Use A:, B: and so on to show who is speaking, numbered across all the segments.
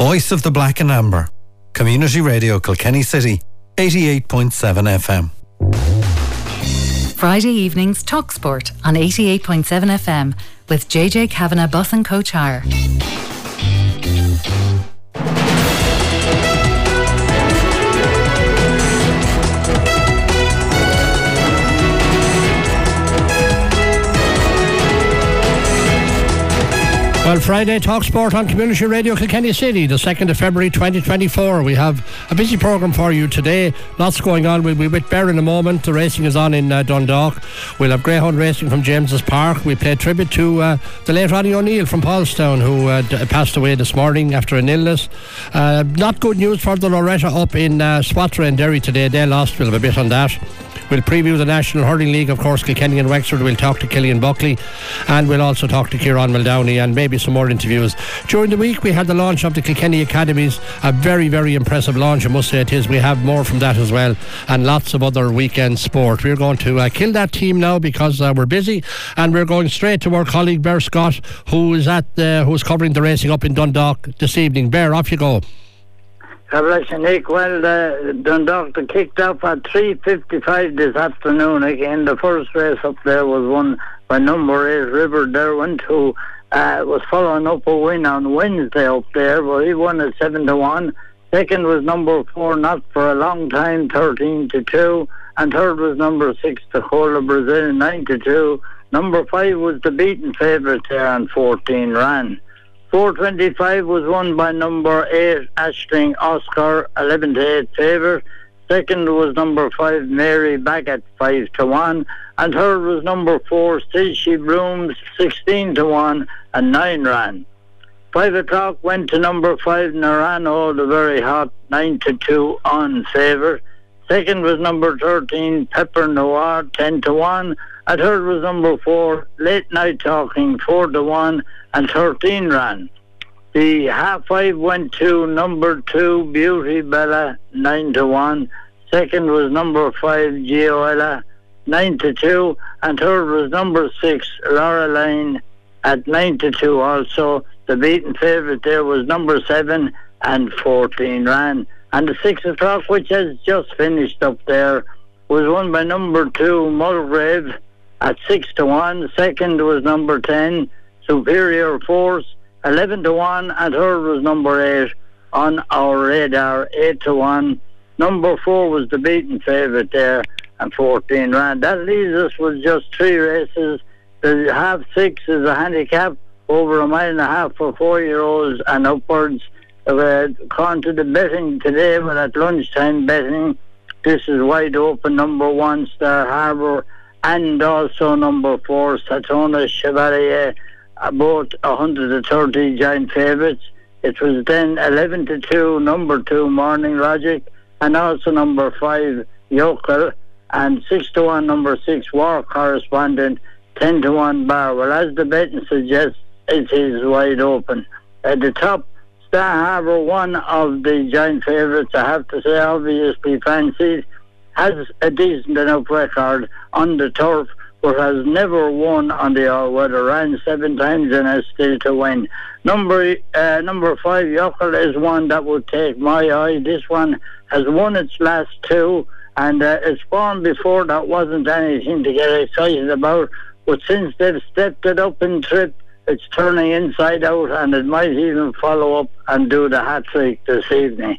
A: voice of the black and amber. Community Radio Kilkenny City, 88.7 FM.
B: Friday evenings Talk Sport on 88.7 FM with JJ Kavanagh Bus and Coach Hire.
C: Well, Friday Talk Sport on Community Radio Kilkenny City, the 2nd of February 2024. We have a busy programme for you today. Lots going on. We'll be with Bear in a moment. The racing is on in uh, Dundalk. We'll have Greyhound Racing from James's Park. We play tribute to uh, the late Ronnie O'Neill from Paulstown, who uh, d- passed away this morning after an illness. Uh, not good news for the Loretta up in uh, Swatragh and Derry today. They lost. We'll have a bit on that. We'll preview the National Hurling League, of course, Kilkenny and Wexford. We'll talk to Killian Buckley and we'll also talk to Kieran Muldowney and maybe some more interviews. During the week, we had the launch of the Kilkenny Academies, a very, very impressive launch, I must say it is. We have more from that as well and lots of other weekend sport. We're going to uh, kill that team now because uh, we're busy and we're going straight to our colleague Bear Scott, who is at uh, who's covering the racing up in Dundalk this evening. Bear, off you go.
D: Nick. Well, uh, Dundalk kicked off at 3.55 this afternoon. Again, the first race up there was won by number 8, River Derwent, who uh, was following up a win on Wednesday up there, but he won at 7 to 1. Second was number 4, Not For a Long Time, 13 to 2. And third was number 6, Cola Brazil, 9 to 2. Number 5 was the beaten favourite there, and 14 ran. 425 was won by number 8, Ashling Oscar, 11 to 8 favour. Second was number 5, Mary at 5 to 1. And third was number 4, Still She Blooms, 16 to 1, and 9 ran. 5 o'clock went to number 5, Narano, the very hot, 9 to 2 on favour. Second was number 13, Pepper Noir, 10 to 1. And third was number 4, Late Night Talking, 4 to 1 and 13 ran. The half five went to number two, Beauty Bella, 9 to 1. Second was number five, Gioella, 9 to 2. And third was number six, Laura Lane, at 9 to 2 also. The beaten favourite there was number seven and 14 ran. And the 6 o'clock, which has just finished up there, was won by number two, Mulgrave, at 6 to 1. Second was number 10, Superior Force, 11 to 1, and third was number 8 on our radar, 8 to 1. Number 4 was the beaten favourite there, and 14 ran. That leaves us with just three races. The half six is a handicap over a mile and a half for four year olds and upwards. Uh, according to the betting today, but at lunchtime betting, this is wide open. Number one, Star Harbour, and also number four, Satona Chevalier about 130 giant favourites. It was then 11 to 2, number 2, Morning Logic, and also number 5, Yokel, and 6 to 1, number 6, War Correspondent, 10 to 1, Bar. Well, as the betting suggests, it is wide open. At the top, Star Harbour, one of the giant favourites, I have to say, obviously fancied, has a decent enough record on the turf but has never won on the all weather. Ran seven times and has still to win. Number uh, number five, Yokel, is one that would take my eye. This one has won its last two, and uh, its form before that wasn't anything to get excited about. But since they've stepped it up in trip, it's turning inside out, and it might even follow up and do the hat trick this evening.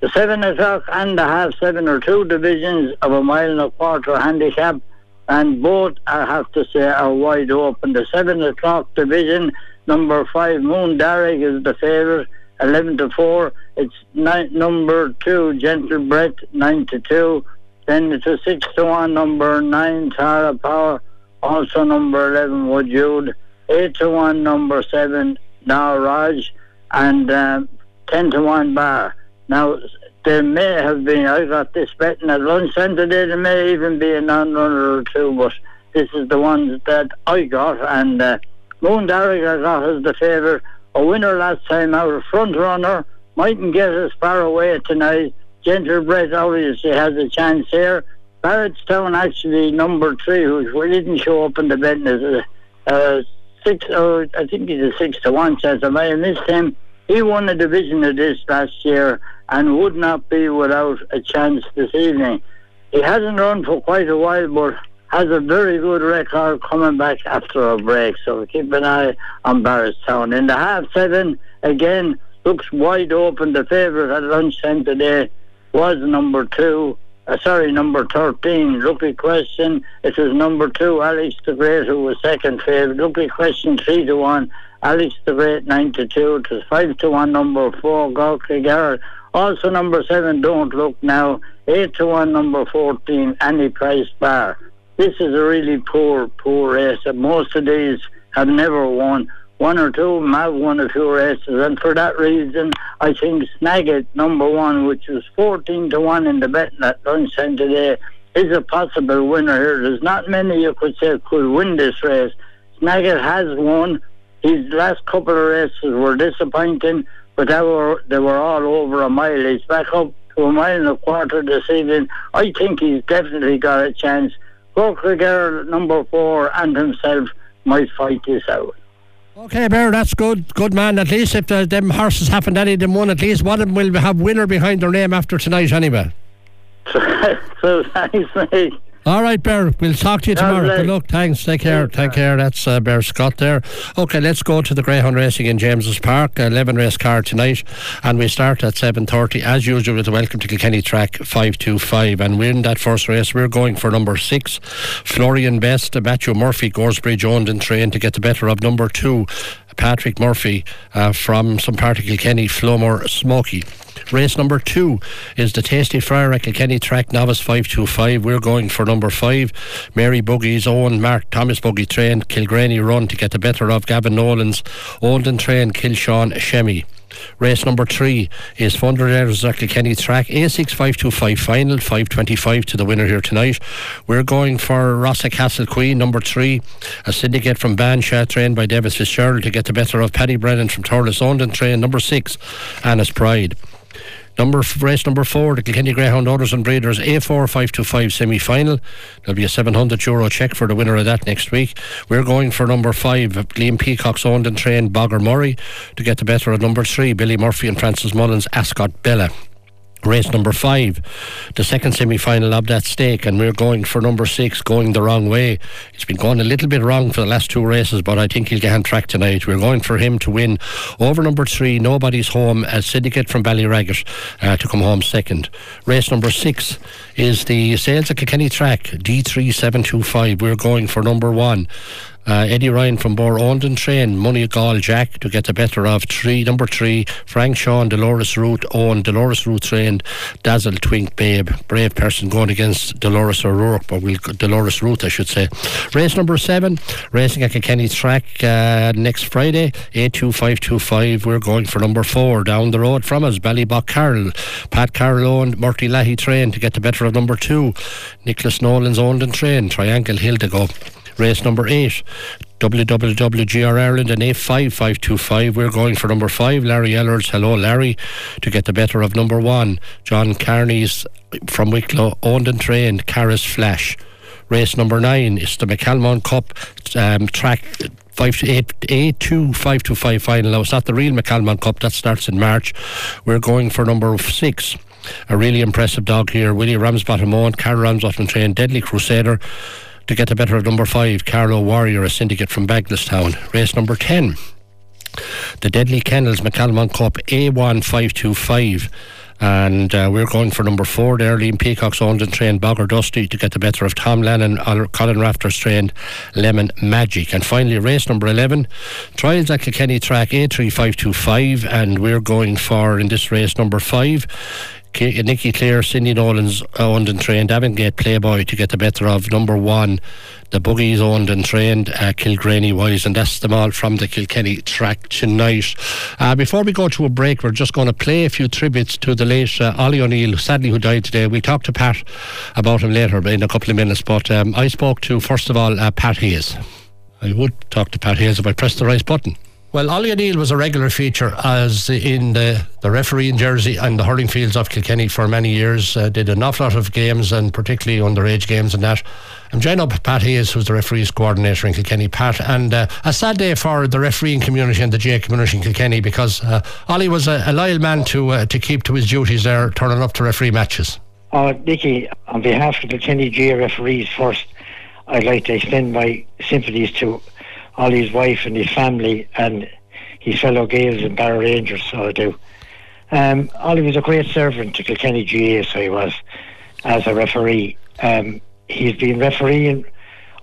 D: The seven o'clock and the half seven are two divisions of a mile and a quarter handicap and both I have to say are wide open. The seven o'clock division, number five Moon Derrick is the favourite, eleven to four. It's nine, number two Gentle Brett, nine to two. Then it's a six to one number nine Tara Power, also number eleven Wood Jude, eight to one number seven Now Raj, and uh, ten to one Bar. Now there may have been, I got this betting at lunchtime today, there may even be a non-runner or two, but this is the ones that I got, and uh, Moon Derrick I got as the favourite. A winner last time out, a front runner, mightn't get as far away tonight. Brett obviously has a chance here. Barrettstown actually number three, who didn't show up in the betting, is a, a six, oh, I think he's a six to one chance. I might have missed him. He won a division of this last year and would not be without a chance this evening. He hasn't run for quite a while, but has a very good record coming back after a break. So keep an eye on Barrettstown. In the half seven, again, looks wide open. The favourite at lunchtime today was number two. Uh, sorry, number 13. Lucky question. It was number two, Alex the Great, who was second favourite. Lucky question, three to one. Alex the Great, nine to two. It was five to one, number four, Galway Garrett. Also, number seven, Don't Look Now. Eight to one, number 14, Any Price Bar this is a really poor, poor race. Most of these have never won. One or two have won a few races, and for that reason, I think Snagit, number one, which was 14 to 1 in the betting at lunchtime today, is a possible winner here. There's not many you could say could win this race. Snagit has won. His last couple of races were disappointing, but they were, they were all over a mile. He's back up to a mile and a quarter this evening. I think he's definitely got a chance. Girl number four and himself might fight this out.
C: Okay, Bear, that's good. Good man. At least if the, them horses haven't any of them won, at least one of them will have winner behind their name after tonight anyway.
D: so thanks, mate.
C: All right, Bear. We'll talk to you tomorrow. Good luck. Thanks. Take care. Take care. That's uh, Bear Scott there. Okay, let's go to the Greyhound Racing in James's Park. 11 race car tonight, and we start at 7.30 as usual with the Welcome to Kilkenny track 525. And we're in that first race. We're going for number six, Florian Best, Matthew Murphy, Goresbridge owned and trained to get the better of number two, Patrick Murphy uh, from some part of Kilkenny, Flomore Smoky. Race number two is the Tasty Friar at Kilkenny Track Novice 525. We're going for number five. Mary Buggy's own Mark Thomas Buggy train, Kilgraney Run to get the better of Gavin Nolan's Olden train, Kilshawn Shemmy. Race number three is Fundrailers at Kenny Track A6525 final 525 to the winner here tonight. We're going for Rossa Castle Queen number three, a syndicate from Bansha trained by Davis Fitzgerald to get the better of Paddy Brennan from Thurles Onden train number six, Anna's Pride. Number race number four, the Kilkenny Greyhound Owners and Breeders A4 525 semi final. There'll be a 700 euro check for the winner of that next week. We're going for number five, Liam Peacock's owned and trained Bogger Murray to get the better of number three, Billy Murphy and Francis Mullins Ascot Bella race number five, the second semi final of that stake, and we're going for number six, going the wrong way. It's been going a little bit wrong for the last two races, but I think he'll get on track tonight. We're going for him to win over number three, Nobody's Home, a syndicate from Ballyragget uh, to come home second. Race number six is the Sales at Kilkenny Track, D3725. We're going for number one. Uh, Eddie Ryan from Bor Onden train, Money Gall Jack to get the better of three. Number three, Frank Sean, Dolores Root owned, Dolores Root trained, Dazzle Twink Babe. Brave person going against Dolores O'Rourke, but we'll, Dolores Root, I should say. Race number seven, racing at Kilkenny track uh, next Friday, 82525. We're going for number four down the road from us, Ballybock Carroll. Pat Carroll owned, Murty Lahey trained to get the better of number two. Nicholas Nolan's owned and trained, Triangle Hill to go race number eight. WWWGR Ireland and A5525. We're going for number five, Larry Ellers. Hello, Larry, to get the better of number one. John Carney's from Wicklow, owned and trained, Caris Flash. Race number nine is the McCalmont Cup um, track five eight, eight two five to five final. Now it's not the real McCalmont Cup that starts in March. We're going for number six. A really impressive dog here, Willie Ramsbottom owned, Carol Ramsbottom trained, Deadly Crusader to get the better of number five, Carlo Warrior, a syndicate from Bagenalstown. Race number 10, the Deadly Kennels McCalmont Cup A1525 and uh, we're going for number four there, Liam Peacock's owned and trained Bogger Dusty to get the better of Tom Lennon, Colin Rafter's trained Lemon Magic. And finally, race number 11, Trials at Kilkenny Track A3525, and we're going for, in this race, number five, Nicky Clare, Cindy Nolan's owned and trained Avangate Playboy to get the better of number one. The Buggies owned and trained uh, Wise, and that's them all from the Kilkenny track tonight. Uh, before we go to a break, we're just going to play a few tributes to the late uh, Ollie O'Neill, sadly who died today. We'll talk to Pat about him later in a couple of minutes, but um, I spoke to, first of all, uh, Pat Hayes. I would talk to Pat Hayes if I pressed the right button. Well, Ollie O'Neill was a regular feature as in the, the referee in Jersey and the hurling fields of Kilkenny for many years. Uh, did an awful lot of games and particularly underage games and that. I'm joined up with Pat Hayes, who's the referees coordinator in Kilkenny. Pat, and uh, a sad day for the refereeing community and the GAA community in Kilkenny because uh, Ollie was a, a, loyal man to uh, to keep to his duties there, turning up to referee matches.
E: Oh, Nicky, on behalf of the Kilkenny GAA referees, first, I'd like to extend my sympathies to Ollie's wife and his family and his fellow Gales and Barrow Rangers, so I do. Um, Ollie was a great servant to Kilkenny GAA, so he was, as a referee. Um, he's been refereeing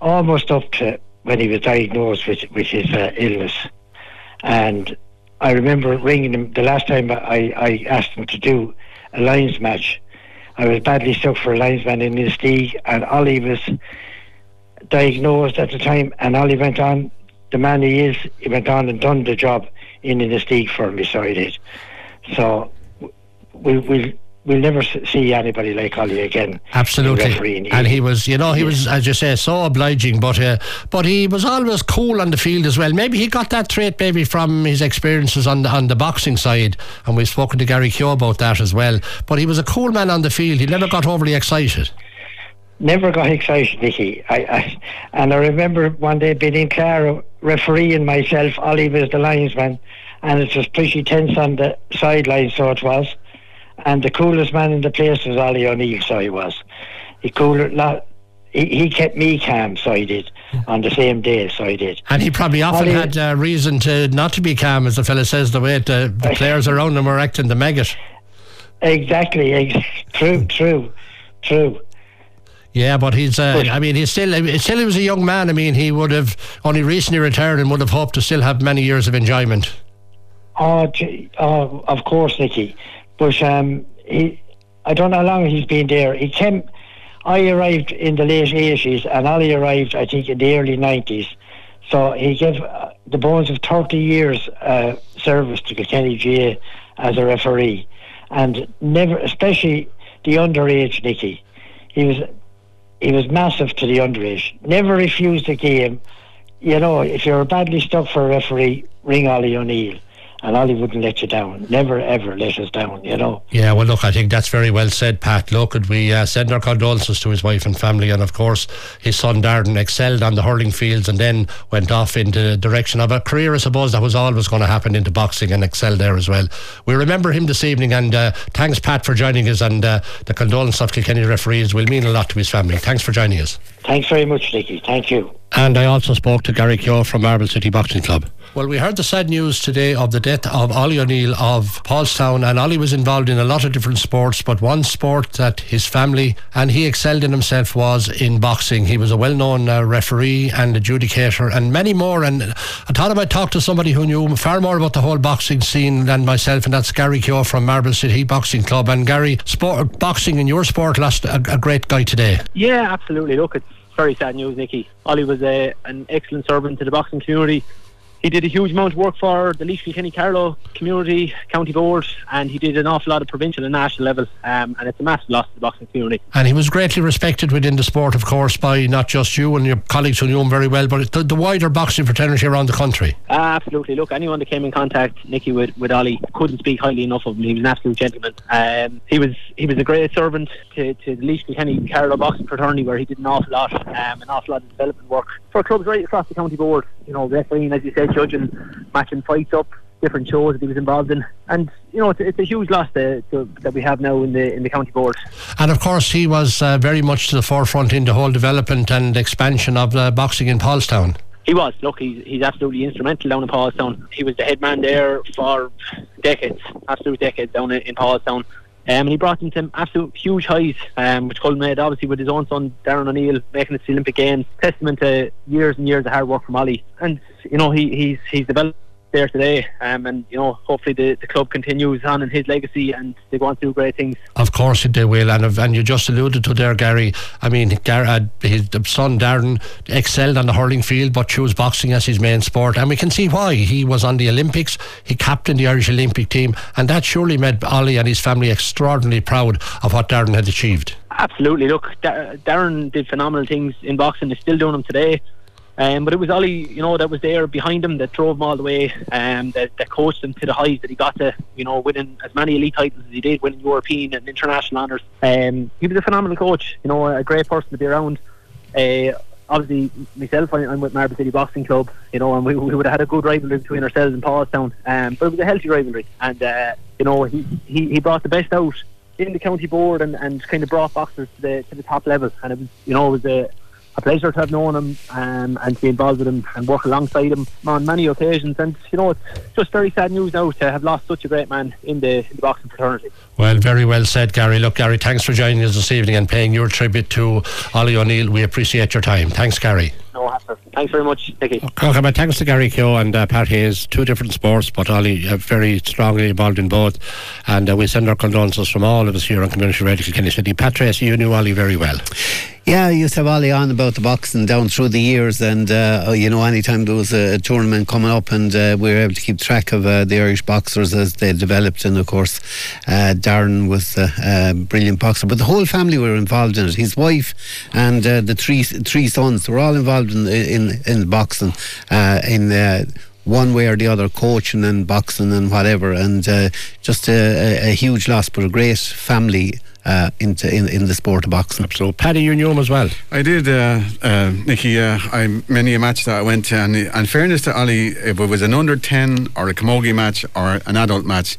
E: almost up to when he was diagnosed with, with his uh, illness. And I remember ringing him the last time I, I asked him to do a Lions match. I was badly stuck for a linesman in Inistioge, and Ollie was diagnosed at the time, and Ollie went on the man he is, he went on and done the job in Inistioge for me, so he did. So we will we'll never see anybody like Ollie again.
C: Absolutely, and he was, you know, he was, as you say, so obliging, but uh, but he was always cool on the field as well. Maybe he got that trait maybe from his experiences on the on the boxing side, and we've spoken to Gary Keogh about that as well. But he was a cool man on the field. He never got overly excited
E: never got excited, Nicky. I, I, and I remember one day being in Clare, refereeing myself. Ollie was the linesman, and it was pretty tense on the sideline, so it was. And the coolest man in the place was Ollie O'Neill, so he was. He cooler, not, he, he kept me calm, so he did, on the same day, so he did.
C: And he probably often Ollie, had uh, reason to not to be calm, as the fella says, the way the, the players around him were acting the maggot.
E: Exactly, ex- true, true, true.
C: Yeah, but he's. Uh, I mean, he's still. Still, he was a young man. I mean, he would have only recently retired and would have hoped to still have many years of enjoyment.
E: Oh, oh of course, Nicky. But um, he, I don't know how long he's been there. He came. I arrived in the late eighties, and Ollie arrived, I think, in the early nineties. So he gave uh, the bones of thirty years uh, service to Kilkenny GAA as a referee, and never, especially the underage Nicky. He was he was massive to the underage. Never refused a game. You know, if you're badly stuck for a referee, ring Ollie O'Neill and Ollie wouldn't let you down. Never ever let us down, you know.
C: Yeah, well, look, I think that's very well said, Pat. Look, could we uh, send our condolences to his wife and family, and of course, his son Darren excelled on the hurling fields and then went off into the direction of a career, I suppose, that was always going to happen into boxing and excel there as well. We remember him this evening, and uh, thanks, Pat, for joining us, and uh, the condolences of Kilkenny referees will mean a lot to his family. Thanks for joining us.
E: Thanks very much, Nicky. Thank you.
C: And I also spoke to Gary Keogh from Marble City Boxing Club. Well, we heard the sad news today of the death of Ollie O'Neill of Paulstown, and Ollie was involved in a lot of different sports, but one sport that his family and he excelled in himself was in boxing. He was a well-known uh, referee and adjudicator, and many more. And I thought I might talk to somebody who knew far more about the whole boxing scene than myself, and that's Gary Keogh from Marble City Boxing Club. And Gary, sport boxing in your sport lost a, a great guy today.
F: Yeah, absolutely. Look, it's very sad news, Nicky. Ollie was a, an excellent servant to the boxing community he did a huge amount of work for the Laois Kilkenny Carlow community, county board, and he did an awful lot of provincial and national level. Um, and it's a massive loss to the boxing community.
C: And he was greatly respected within the sport, of course, by not just you and your colleagues who knew him very well, but the, the wider boxing fraternity around the country.
F: Uh, absolutely. Look, anyone that came in contact, Nicky, with, with Ollie, couldn't speak highly enough of him. He was an absolute gentleman. Um, he was he was a great servant to, to the Laois Kilkenny Carlow boxing fraternity, where he did an awful lot, um, an awful lot of development work for clubs right across the county board. You know, refereeing, as you said, judging, matching fights up, different shows that he was involved in, and you know it's, it's a huge loss to, to, that we have now in the in the county board.
C: And of course, he was uh, very much to the forefront in the whole development and expansion of uh, boxing in Paulstown.
F: He was. Look, he's, he's absolutely instrumental down in Paulstown. He was the head man there for decades, absolute decades down in, in Paulstown. Um, and he brought them to absolute huge heights, um, which culminated obviously with his own son Darren O'Neill making it to the Olympic Games. Testament to years and years of hard work from Ollie. And you know he, he's he's developed there today. Um, and you know, hopefully the, the club continues on in his legacy and they go on to do great things.
C: Of course they will, and and you just alluded to there, Gary. I mean, Gar- uh, his son Darren excelled on the hurling field, but chose boxing as his main sport, and we can see why. He was on the Olympics, he captained the Irish Olympic team, and that surely made Ollie and his family extraordinarily proud of what Darren had achieved.
F: Absolutely. Look, Darren did phenomenal things in boxing. He's still doing them today Um, but it was Ollie, you know, that was there behind him that drove him all the way, um, that, that coached him to the heights that he got to, you know, winning as many elite titles as he did, winning European and international honours. Um, he was a phenomenal coach, you know, a great person to be around. Uh, obviously, myself, I, I'm with Marble City Boxing Club, you know, and we, we would have had a good rivalry between ourselves and Paulstown, um, but it was a healthy rivalry, and uh, you know, he, he, he brought the best out in the county board and, and kind of brought boxers to the to the top level, and it was, you know, it was a a pleasure to have known him um, and to be involved with him and work alongside him on many occasions. And you know, it's just very sad news now to have lost such a great man in the, in the boxing fraternity.
C: Well, very well said, Gary. Look, Gary, thanks for joining us this evening and paying your tribute to Ollie O'Neill. We appreciate your time. Thanks, Gary.
F: No hassle. Thanks very much, Nicky.
C: Okay, my thanks to Gary Keogh and uh, Pat Hayes. Two different sports, but Ollie uh, very strongly involved in both. And uh, we send our condolences from all of us here on Community Radio Kilkenny City. Pat Tracy, you knew Ollie very well.
G: Yeah, I used to have Ollie on about the boxing down through the years, and uh, you know, anytime there was a, tournament coming up, and uh, we were able to keep track of uh, the Irish boxers as they developed, and of course, uh, Darren was a brilliant boxer, but the whole family were involved in it. His wife and uh, the three three sons were all involved in in in boxing uh, in one way or the other, coaching and boxing and whatever, and uh, just a, a, huge loss, but a great family uh, into in, in the sport of boxing.
C: So, Paddy, you knew him as well.
H: I did, uh, uh, Nicky. Uh, I many a match that I went to, and in fairness to Ollie, if it was an under ten or a camogie match or an adult match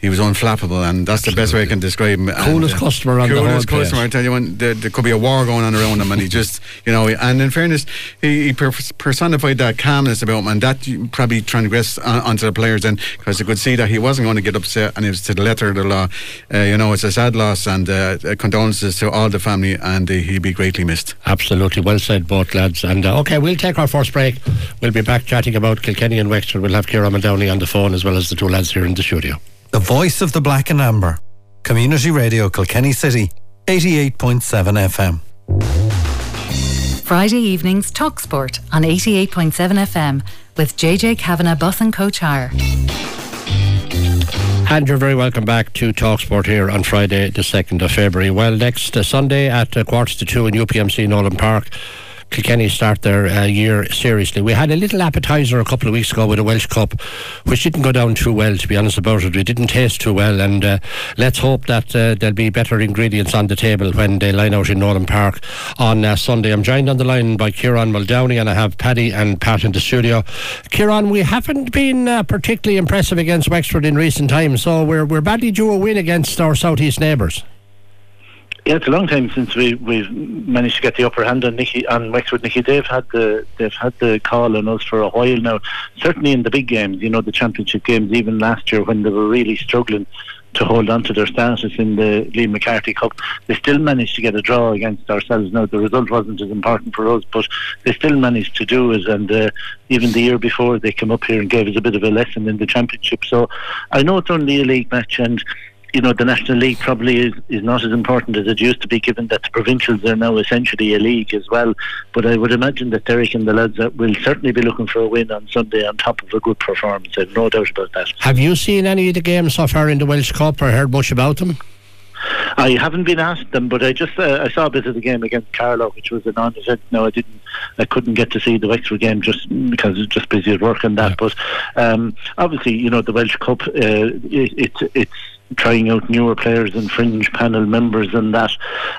H: he was unflappable, and that's Absolutely. the best way I can describe him.
C: Coolest
H: and,
C: uh, customer on coolest
H: the customer. I tell you, when there, there, could be a war going on around him, and he just, you know, and in fairness, he, he personified that calmness about him, and that probably transgressed on, onto the players, and because they could see that he wasn't going to get upset, and it was to the letter of the law. Uh, you know, it's a sad loss, and uh, condolences to all the family, and uh, he'll be greatly missed.
C: Absolutely, well said, both lads. And uh, okay, we'll take our first break. We'll be back chatting about Kilkenny and Wexford. We'll have Kieran Muldowney on the phone as well as the two lads here in the studio.
A: The voice of the black and amber. Community Radio Kilkenny City, 88.7 FM.
B: Friday evenings Talk Sport on 88.7 FM with JJ Kavanagh Bus and Coach Hire.
C: And you're very welcome back to Talksport here on Friday, the 2nd of February. Well, next uh, Sunday at uh, quarter to two in UPMC Nolan Park, Kilkenny start their uh, year seriously. We had a little appetizer a couple of weeks ago with a Walsh Cup, which didn't go down too well, to be honest about it. It didn't taste too well, and uh, let's hope that uh, there'll be better ingredients on the table when they line out in Nolan Park on uh, Sunday. I'm joined on the line by Kieran Muldowney, and I have Paddy and Pat in the studio. Kieran, we haven't been uh, particularly impressive against Wexford in recent times, so we're, we're badly due a win against our southeast neighbours.
I: Yeah, it's a long time since we we've managed to get the upper hand on Nicky on Wexford. Nicky, they've had the they've had the call on us for a while now. Certainly in the big games, you know, the championship games, even last year when they were really struggling to hold on to their status in the Liam MacCarthy Cup. They still managed to get a draw against ourselves. Now, the result wasn't as important for us, but they still managed to do it. And uh, even the year before, they came up here and gave us a bit of a lesson in the championship. So I know it's only a league match, and you know, the National League probably is, is not as important as it used to be, given that the provincials are now essentially a league as well. But I would imagine that Derek and the lads will certainly be looking for a win on Sunday on top of a good performance. I've no doubt about that.
C: Have you seen any of the games so far in the Walsh Cup or heard much about them?
I: I haven't been asked them, but I just uh, I saw a bit of the game against Carlow, which was a non-event. No, I didn't. I couldn't get to see the Wexford game just because I was just busy at work and that. Yeah. But um, obviously, you know, the Walsh Cup, uh, it, it, it's trying out newer players and fringe panel members and that.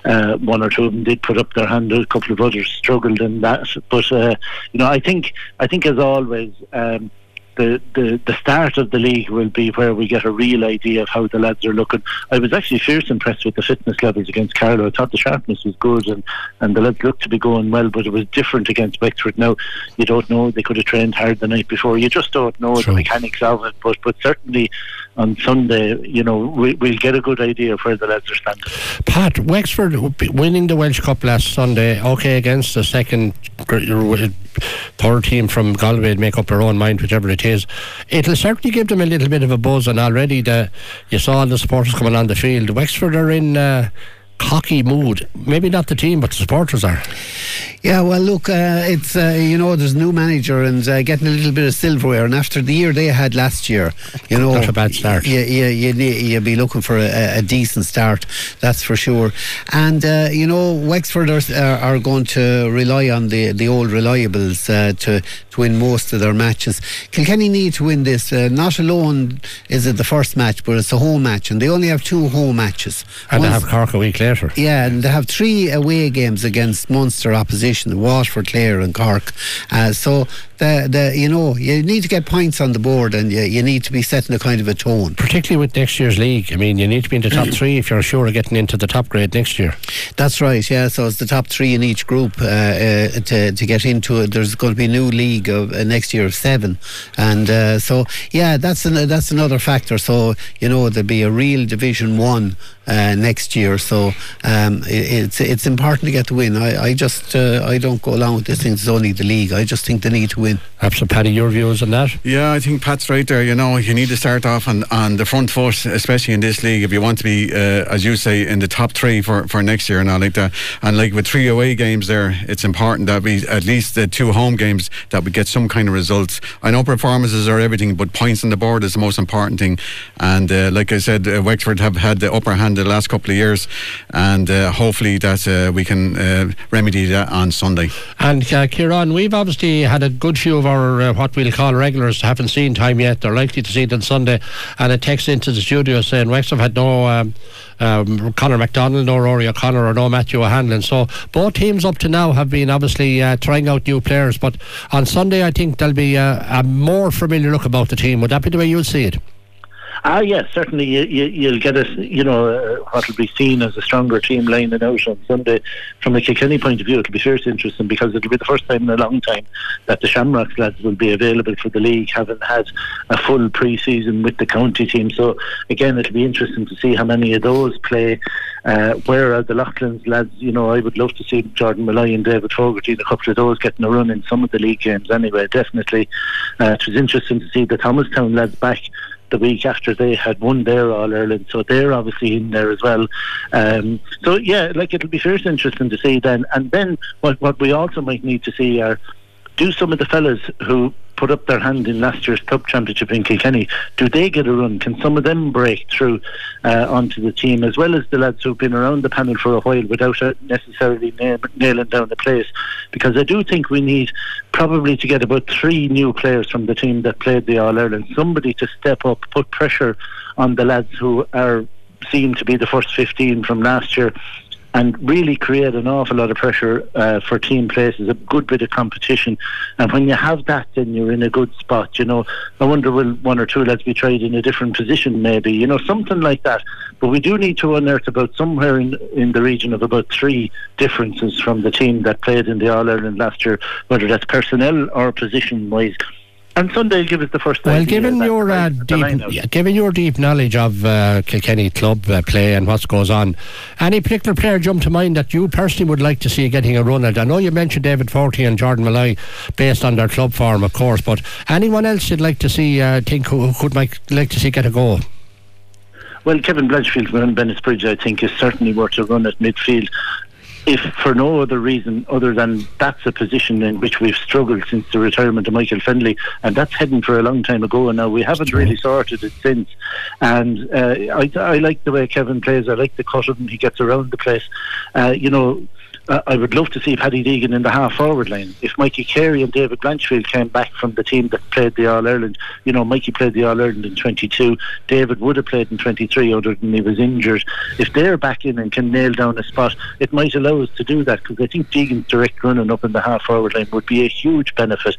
I: Uh, one or two of them did put up their hand. A couple of others struggled in that. But uh, you know, I think I think as always. Um, the, the, the start of the league will be where we get a real idea of how the lads are looking. I was actually fierce impressed with the fitness levels against Carlow. I thought the sharpness was good and, and the lads looked to be going well, but it was different against Wexford. Now, you don't know, they could have trained hard the night before. You just don't know True. the mechanics of it, but, but certainly on Sunday, you know, we, we'll get a good idea of where the lads are standing.
C: Pat, Wexford winning the Walsh Cup last Sunday, okay, against the second, third team from Galway make up their own mind, whichever it is. It'll certainly give them a little bit of a buzz, and already the, you saw all the supporters coming on the field. Wexford are in. Uh, cocky mood. Maybe not the team, but the supporters are.
G: Yeah, well, look, uh, it's uh, you know there's a new manager and uh, getting a little bit of silverware, and after the year they had last year, you know,
C: not a bad start.
G: You you you you'd be looking for a, a decent start, that's for sure. And uh, you know, Wexford are, are going to rely on the the old reliables uh, to to win most of their matches. Kilkenny need to win this. Uh, not alone is it the first match, but it's a home match, and they only have two home matches.
C: And Once, they have Cork a week later.
G: Yeah, and they have three away games against Munster opposition opposition, Waterford, Clare, and Cork. Uh, so the, the you know you need to get points on the board, and you, you need to be setting a kind of a tone.
C: Particularly with next year's league, I mean, you need to be in the top three if you're sure of getting into the top grade next year.
G: That's right. Yeah, so it's the top three in each group uh, uh, to to get into it. There's going to be a new league of uh, next year of seven, and uh, so yeah, that's an, that's another factor. So you know there'll be a real Division One uh, next year. So um, it, it's it's important to get the win. I, I just uh, I don't go along with this thing. It's only the league. I just think they need to win.
C: Absolutely, Paddy. Your views on that?
H: Yeah, I think Pat's right there. You know, you need to start off on, on the front foot, especially in this league, if you want to be, uh, as you say, in the top three for, for next year and all like that. And like with three away games there, it's important that we at least the two home games that we get some kind of results. I know performances are everything, but points on the board is the most important thing. And uh, like I said, uh, Wexford have had the upper hand the last couple of years, and uh, hopefully that uh, we can uh, remedy that on Sunday.
C: And uh, Kieran, we've obviously had a good few of our uh, what we'll call regulars haven't seen time yet. They're likely to see it on Sunday. And a text into the studio saying Wexford had no um, um, Conor McDonald, no Rory O'Connor, or no Matthew O'Hanlon. So both teams up to now have been obviously uh, trying out new players. But on Sunday, I think there'll be a more familiar look about the team. Would that be the way you'll see it?
I: Ah, yes, certainly you, you, will get us, you know, uh, what will be seen as a stronger team lining out on Sunday. From a Kilkenny point of view, it'll be fierce interesting because it'll be the first time in a long time that the Shamrocks lads will be available for the league, having had a full pre-season with the county team. So again, it'll be interesting to see how many of those play. Uh, where are the Loughlin's lads? You know, I would love to see Jordan Molloy and David Fogarty, a couple of those getting a run in some of the league games. Anyway, definitely, uh, it was interesting to see the Thomastown lads back the week after they had won their All Ireland, so they're obviously in there as well. Um, so yeah, like it'll be first interesting to see then, and then what what we also might need to see are do some of the fellas who put up their hand in last year's club championship in Kilkenny, do they get a run? Can some of them break through uh, onto the team, as well as the lads who've been around the panel for a while without uh, necessarily nail, nailing down the place? Because I do think we need probably to get about three new players from the team that played the All Ireland, somebody to step up, put pressure on the lads who are seem to be the first 15 from last year and really create an awful lot of pressure uh, for team places, a good bit of competition. And when you have that, then you're in a good spot. You know, I wonder will one or two lads be tried in a different position, maybe, you know, something like that. But we do need to unearth about somewhere in, in the region of about three differences from the team that played in the All Ireland last year, whether that's personnel or position wise. And Sunday will give us the first.
C: Well, given your uh, deep, yeah, given your deep knowledge of uh, Kilkenny club uh, play and what goes on, any particular player jump to mind that you personally would like to see getting a run at? I know you mentioned David Fogarty and Jordan Molloy, based on their club form, of course, but anyone else you'd like to see? Uh, think who, could like, like to see get a goal?
I: Well, Kevin Blanchfield Bennettsbridge, I think, is certainly worth a run at midfield if for no other reason other than that's a position in which we've struggled since the retirement of Michael Fennelly, and that's heading for a long time ago. And now we haven't really sorted it since. And uh, I, I like the way Kevin plays. I like the cut of him. He gets around the place. Uh, you know, uh, I would love to see Paddy Deegan in the half forward line. If Mikey Carey and David Blanchfield came back from the team that played the All Ireland, you know, Mikey played the All Ireland in 22, David would have played in 23 other than he was injured. If they're back in and can nail down a spot, it might allow us to do that because I think Deegan's direct running up in the half forward line would be a huge benefit.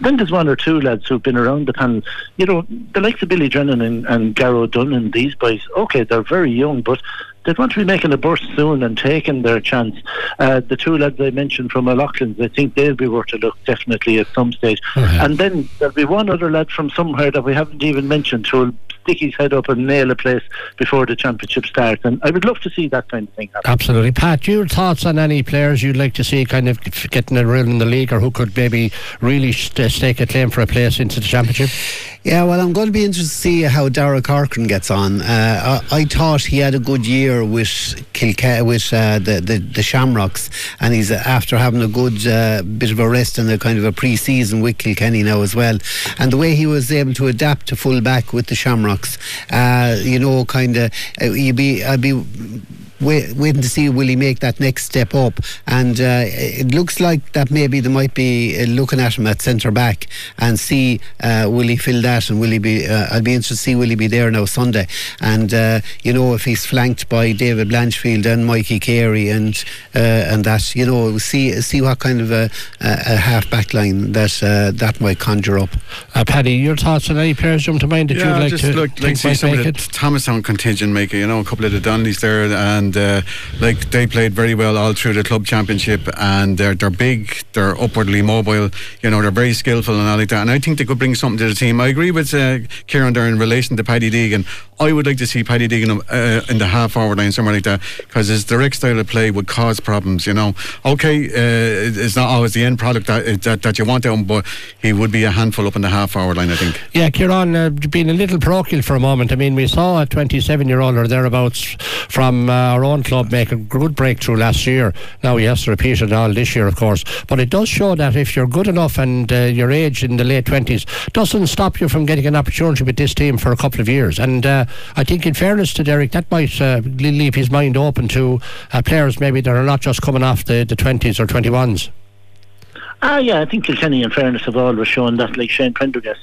I: Then there's one or two lads who've been around the panel, you know, the likes of Billy Drennan and, and Garrow Dunn and these boys, okay, they're very young, but they'd want to be making a burst soon and taking their chance. Uh, the two lads I mentioned from O'Loughlin's, I think they'll be worth a look definitely at some stage. And then there'll be one other lad from somewhere that we haven't even mentioned who'll stick his head up and nail a place before the championship starts. And I would love to see that kind of thing happen.
C: Absolutely. Pat, your thoughts on any players you'd like to see kind of getting a role in the league or who could maybe really stake a claim for a place into the championship?
G: Yeah, well, I'm going to be interested to see how Darragh Corcoran gets on. Uh, I, I, thought he had a good year with Kilca- with uh, the, the, the Shamrocks, and he's uh, after having a good uh, bit of a rest and a kind of a pre-season with Kilkenny now as well. And the way he was able to adapt to full back with the Shamrocks, uh, you know, kind of, uh, you'd be, I'd be wait, waiting to see will he make that next step up. And uh, it looks like that maybe they might be uh, looking at him at centre back and see uh, will he fill that and will he be. Uh, I'll be interested to see will he be there now Sunday. And uh, you know if he's flanked by David Blanchfield and Mikey Carey and uh, and that you know see see what kind of a, a half back line that that might conjure up.
C: Paddy, your thoughts on any players jump to mind that
H: yeah,
C: you'd like
H: just
C: to
H: look, like see some of the Thomastown contingent maker. You know a couple of the Donnellys there and and uh, like they played very well all through the club championship, and they're they're big, they're upwardly mobile, you know, they're very skillful and all like that. And I think they could bring something to the team. I agree with uh, Kieran there in relation to Paddy Deegan. I would like to see Paddy Deegan uh, in the half forward line somewhere like that because his direct style of play would cause problems. You know, okay, uh, it's not always the end product that, that, that you want out, but he would be a handful up in the half forward line. I think.
C: Yeah, Kieran, uh, being a little parochial for a moment. I mean, we saw a 27 year old or thereabouts from uh, our own club make a good breakthrough last year. Now he has to repeat it all this year, of course. But it does show that if you're good enough and uh, your age in the late 20s doesn't stop you from getting an opportunity with this team for a couple of years. And uh, I think, in fairness to Derek, that might uh, leave his mind open to uh, players maybe that are not just coming off the, the 20s or 21s.
I: Ah, yeah, I think Kilkenny, in fairness, have always shown that, like Shane Prendergast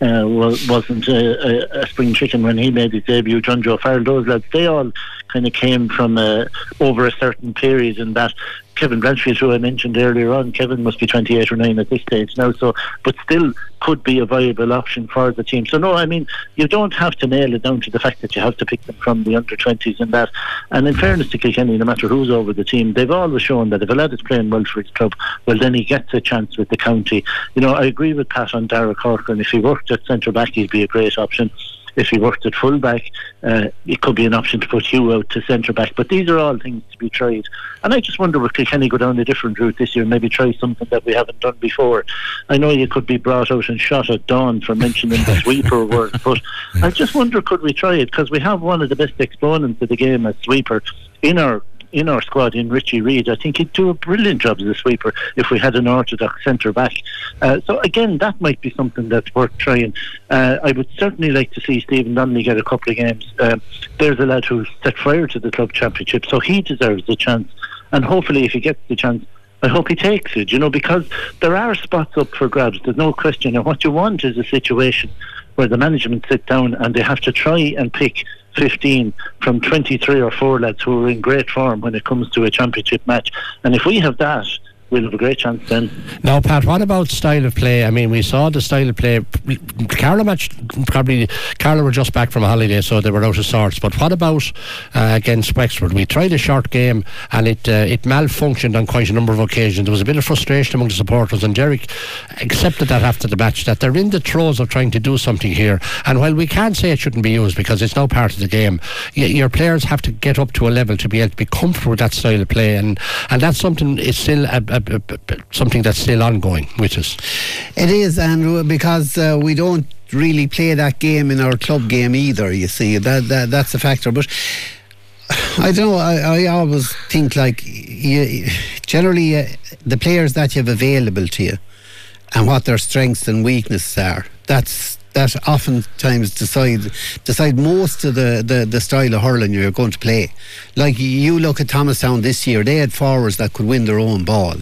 I: uh, wasn't a, a, spring chicken when he made his debut. John Joe Farrell, those lads, they all kind of came from uh, over a certain period, and that Kevin Blanchfield, who I mentioned earlier on, Kevin must be 28 or 9 at this stage now, so but still could be a viable option for the team. So, no, I mean, you don't have to nail it down to the fact that you have to pick them from the under 20s and that. And in fairness to Kilkenny, no matter who's over the team, they've always shown that if a lad is playing well for his club, well, then he gets a chance with the county. You know, I agree with Pat on Darragh Corcoran. If he worked at centre back, he'd be a great option if he worked at full back, uh, it could be an option to put Hugh out to centre back. But these are all things to be tried. And I just wonder, will Kilkenny go down a different route this year, and maybe try something that we haven't done before? I know you could be brought out and shot at dawn for mentioning the sweeper word, but I just wonder, could we try it? Because we have one of the best exponents of the game as sweeper in our in our squad in Richie Reid. I think he'd do a brilliant job as a sweeper if we had an orthodox centre back. Uh, so again, that might be something that's worth trying. Uh, I would certainly like to see Stephen Donnelly get a couple of games. Uh, there's a lad who set fire to the club championship, so he deserves a chance. And hopefully, if he gets the chance, I hope he takes it, you know, because there are spots up for grabs. There's no question. And what you want is a situation where the management sit down and they have to try and pick 15 from 23 or 4 lads who are in great form when it comes to a championship match. And if we have that, we'll have a great chance then.
C: Now, Pat, what about style of play? I mean, we saw the style of play. Carlow match probably Carlow were just back from a holiday, so they were out of sorts. But what about uh, against Wexford? We tried a short game and it uh, it malfunctioned on quite a number of occasions. There was a bit of frustration among the supporters, and Derek accepted that after the match that they're in the throes of trying to do something here. And while we can't say it shouldn't be used because it's now part of the game, y- your players have to get up to a level to be able to be comfortable with that style of play, and and that's something. It's still a, a something that's still ongoing with us.
G: It is, and because uh, we don't really play that game in our club game either. You see, that, that that's a factor, but. I don't know. I, I always think like you, generally uh, the players that you have available to you and what their strengths and weaknesses are. That's that oftentimes decide decide most of the, the, the style of hurling you're going to play. Like you look at Thomastown this year, they had forwards that could win their own ball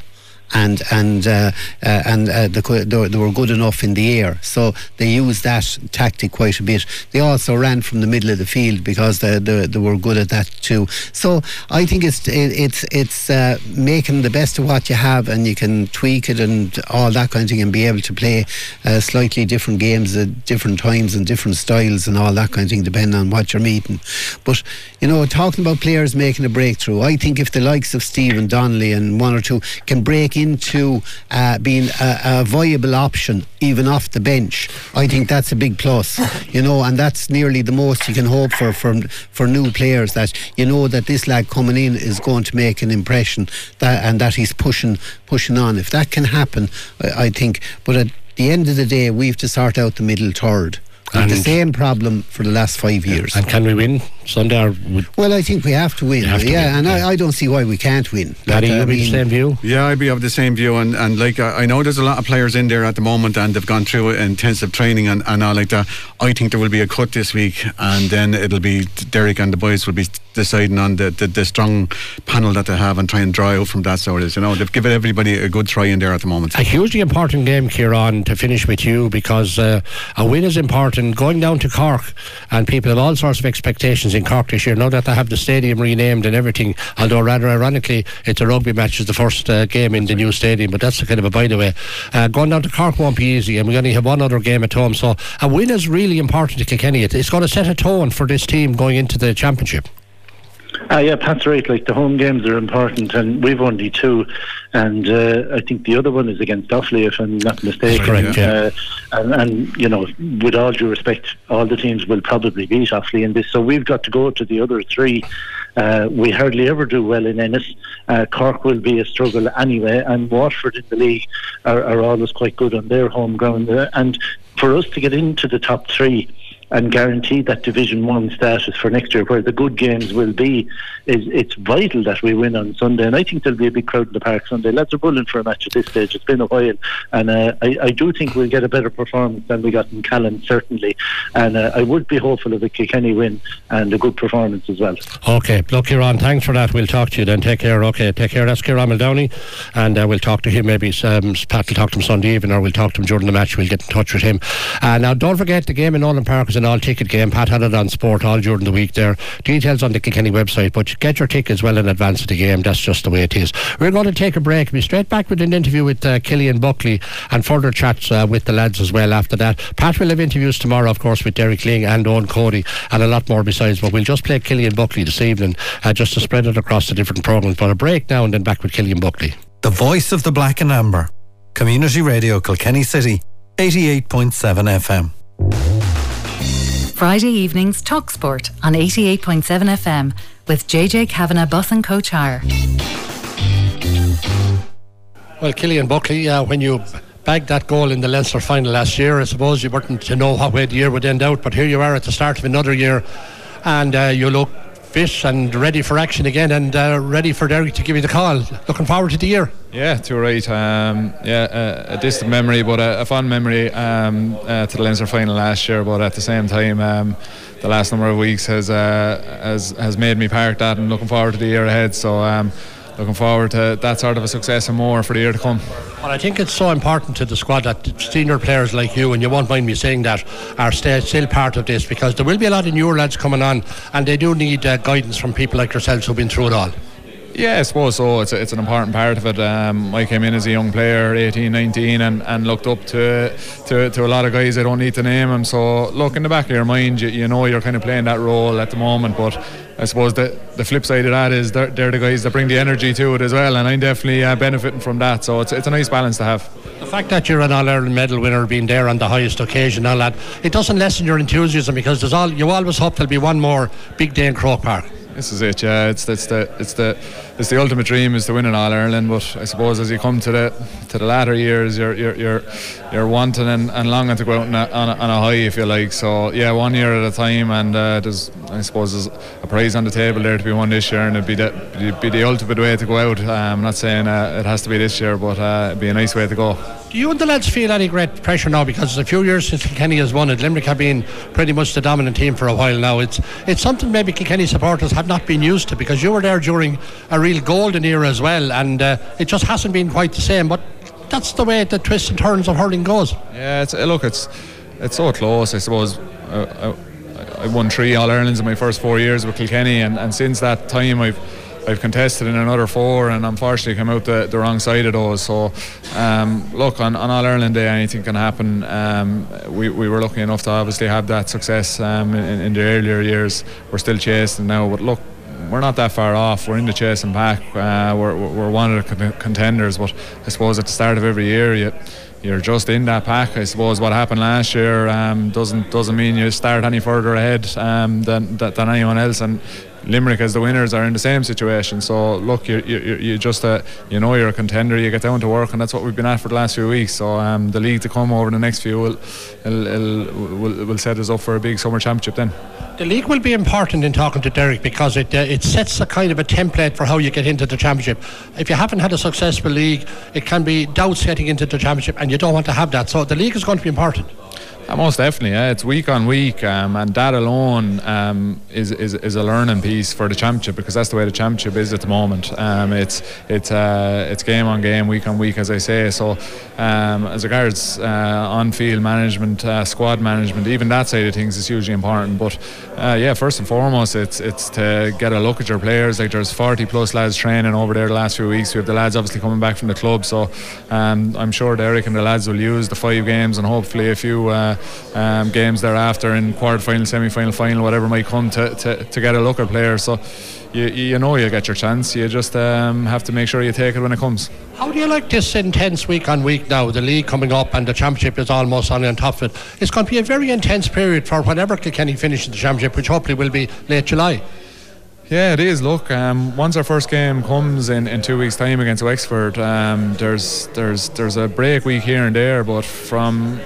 G: and and uh, uh, and uh, they, they, were good enough in the air. So they used that tactic quite a bit. They also ran from the middle of the field because they, they, they were good at that too. So I think it's it's it's uh, making the best of what you have, and you can tweak it and all that kind of thing, and be able to play uh, slightly different games at different times and different styles and all that kind of thing, depending on what you're meeting. But you know, talking about players making a breakthrough, I think if the likes of Stephen Donnelly and one or two can break into uh, being a, a viable option even off the bench, I think that's a big plus. You know, and that's nearly the most you can hope for from for new players that you know that this lad coming in is going to make an impression that and that he's pushing pushing on. If that can happen, I, I think. But at the end of the day, we've to sort out the middle third. And the same problem for the last five years.
C: And can we win Sunday? Or
G: well, I think we have to win.
C: Have to
G: yeah,
C: win,
G: and
C: yeah.
G: I, I don't see why we can't win.
C: Paddy,
G: But, uh, I
C: you be the same view?
H: Yeah, I'd be of the same view, and, and like I I know there's a lot of players in there at the moment, and they've gone through intensive training and, and all like that. I think there will be a cut this week, and then it'll be Derek and the boys will be deciding on the, the, the strong panel that they have and try and draw out from that. So it is, you know, they've given everybody a good try in there at the moment.
C: A hugely important game, Kieran, to finish with you because uh, a win is important. Going down to Cork, and people have all sorts of expectations in Cork this year. Now that they have the stadium renamed and everything, although rather ironically, it's a rugby match, it's the first uh, game in the new stadium, but that's a kind of a by the way. Uh, going down to Cork won't be easy, and we only have one other game at home, so a win is really important to Kilkenny. It- It's going to set a tone for this team going into the championship.
I: Ah, yeah, Pat's right. Like the home games are important, and we've only two, and uh, I think the other one is against Offaly, if I'm not mistaken.
C: correct, yeah.
I: Uh, and, and you know, with all due respect, all the teams will probably beat Offaly in this, so we've got to go to the other three. Uh, we hardly ever do well in Ennis. Uh, Cork will be a struggle anyway, and Waterford in the league are, are always quite good on their home ground. Uh, and for us to get into the top three and guarantee that Division One status for next year, where the good games will be, is it's vital that we win on Sunday. And I think there'll be a big crowd in the park Sunday. Lads are bullying for a match at this stage. It's been a while, and uh, I, I do think we'll get a better performance than we got in Callan, certainly. And uh, I would be hopeful of a Kilkenny win and a good performance as well.
C: Okay, look, Kieran, thanks for that. We'll talk to you then. Take care. Okay, take care. That's Kieran Muldowney, and uh, we'll talk to him. Maybe um, Pat will talk to him Sunday evening, or we'll talk to him during the match. We'll get in touch with him. Uh, now, don't forget the game in Nolan Park is an all-ticket game. Pat had it on Sport all during the week there. Details on the Kilkenny website, but get your tickets well in advance of the game. That's just the way it is. We're going to take a break. Be straight back with an interview with uh, Killian Buckley and further chats uh, with the lads as well after that. Pat will have interviews tomorrow, of course, with Derek Lyng and Eoin Cody and a lot more besides. But we'll just play Killian Buckley this evening uh, just to spread it across the different programmes. But a break now and then back with Killian Buckley.
A: The voice of the black and amber. Community Radio Kilkenny City, 88.7 FM.
B: Friday evenings Talk Sport on 88.7 FM with JJ Kavanagh Bus and Coach Hire.
C: Well, Killian Buckley, uh, when you bagged that goal in the Leinster final last year, I suppose you weren't to know what way the year would end out, but here you are at the start of another year, and uh, you look fit and ready for action again, and uh, ready for Derek to give you the call. Looking forward to the year.
J: Yeah, too right. Um, yeah, uh, a distant memory, but a, a fond memory um, uh, to the Leinster final last year. But at the same time, um, the last number of weeks has uh, has has made me park that, and looking forward to the year ahead. So. Looking forward to that sort of a success and more for the year to come.
C: Well, I think it's so important to the squad that senior players like you, and you won't mind me saying that, are still part of this because there will be a lot of newer lads coming on, and they do need uh, guidance from people like yourselves who've been through it all.
J: Yeah, I suppose so. It's, a, it's an important part of it. Um, I came in as a young player, 18, 19, and, and looked up to, to to a lot of guys. I don't need to name them. So, look, in the back of your mind, you, you know you're kind of playing that role at the moment. But I suppose the, the flip side of that is they're, they're the guys that bring the energy to it as well. And I'm definitely uh, benefiting from that. So, it's, it's a nice balance to have.
C: The fact that you're an All Ireland medal winner, being there on the highest occasion, all that, it doesn't lessen your enthusiasm because there's all you always hope there'll be one more big day in Croke Park.
J: This is it, yeah. It's the it's the it's the ultimate dream is to win in All Ireland. But I suppose as you come to the to the latter years, you're you're you're, you're wanting and, and longing to go out on a, on, a, high, if you like. So yeah, one year at a time, and uh, there's I suppose there's a prize on the table there to be won this year, and it'd be the be the ultimate way to go out. Um, I'm not saying uh, it has to be this year, but uh, it'd be a nice way to go.
C: Do you and the lads feel any great pressure now because it's a few years since Kilkenny has won it? Limerick have been pretty much the dominant team for a while now. It's it's something maybe Kilkenny supporters have not been used to because you were there during a real golden era as well, and uh, it just hasn't been quite the same. But that's the way the twists and turns of hurling goes.
J: Yeah, it's, uh, look, it's it's so close. I suppose uh, I, I won three All Irelands in my first four years with Kilkenny, and, and since that time I've I've contested in another four, and unfortunately come out the, the wrong side of those. So, um, look, on, on All Ireland Day, anything can happen. Um, we, we were lucky enough to obviously have that success um, in, in the earlier years. We're still chasing now, but look, we're not that far off. We're in the chasing pack. Uh, we're, we're one of the contenders, but I suppose at the start of every year, you you're just in that pack. I suppose what happened last year um, doesn't doesn't mean you start any further ahead um, than, than anyone else. And Limerick as the winners are in the same situation. So look, you you just uh, you know you're a contender. You get down to work, and that's what we've been at for the last few weeks. So um, the league to come over the next few will will, will will set us up for a big summer championship then.
C: The league will be important in talking to Derek because it uh, it sets a kind of a template for how you get into the championship. If you haven't had a successful league, it can be doubts getting into the championship, and you don't want to have that. So the league is going to be important.
J: Uh, most definitely, yeah. It's week on week, um, and that alone um, is, is is a learning piece for the championship because that's the way the championship is at the moment. Um, it's it's uh, it's game on game, week on week, as I say. So, um, as regards uh, on-field management, uh, squad management, even that side of things is hugely important. But uh, yeah, first and foremost, it's it's to get a look at your players. Like there's 40 plus lads training over there the last few weeks. We have the lads obviously coming back from the club, so um, I'm sure Derek and the lads will use the five games and hopefully a few uh, um, games thereafter in quarter final, semi final, final, whatever might come to, to, to get a look at players. So you, you know you get your chance. You just um, have to make sure you take it when it comes.
C: How do you like this intense week on week now? The league coming up and the championship is almost on on top of it. It's going to be a very intense period for whenever Kilkenny finishes the championship, which hopefully will be late July.
J: Yeah, it is. Look, um, once our first game comes in, in two weeks' time against Wexford, um, there's there's there's a break week here and there, but from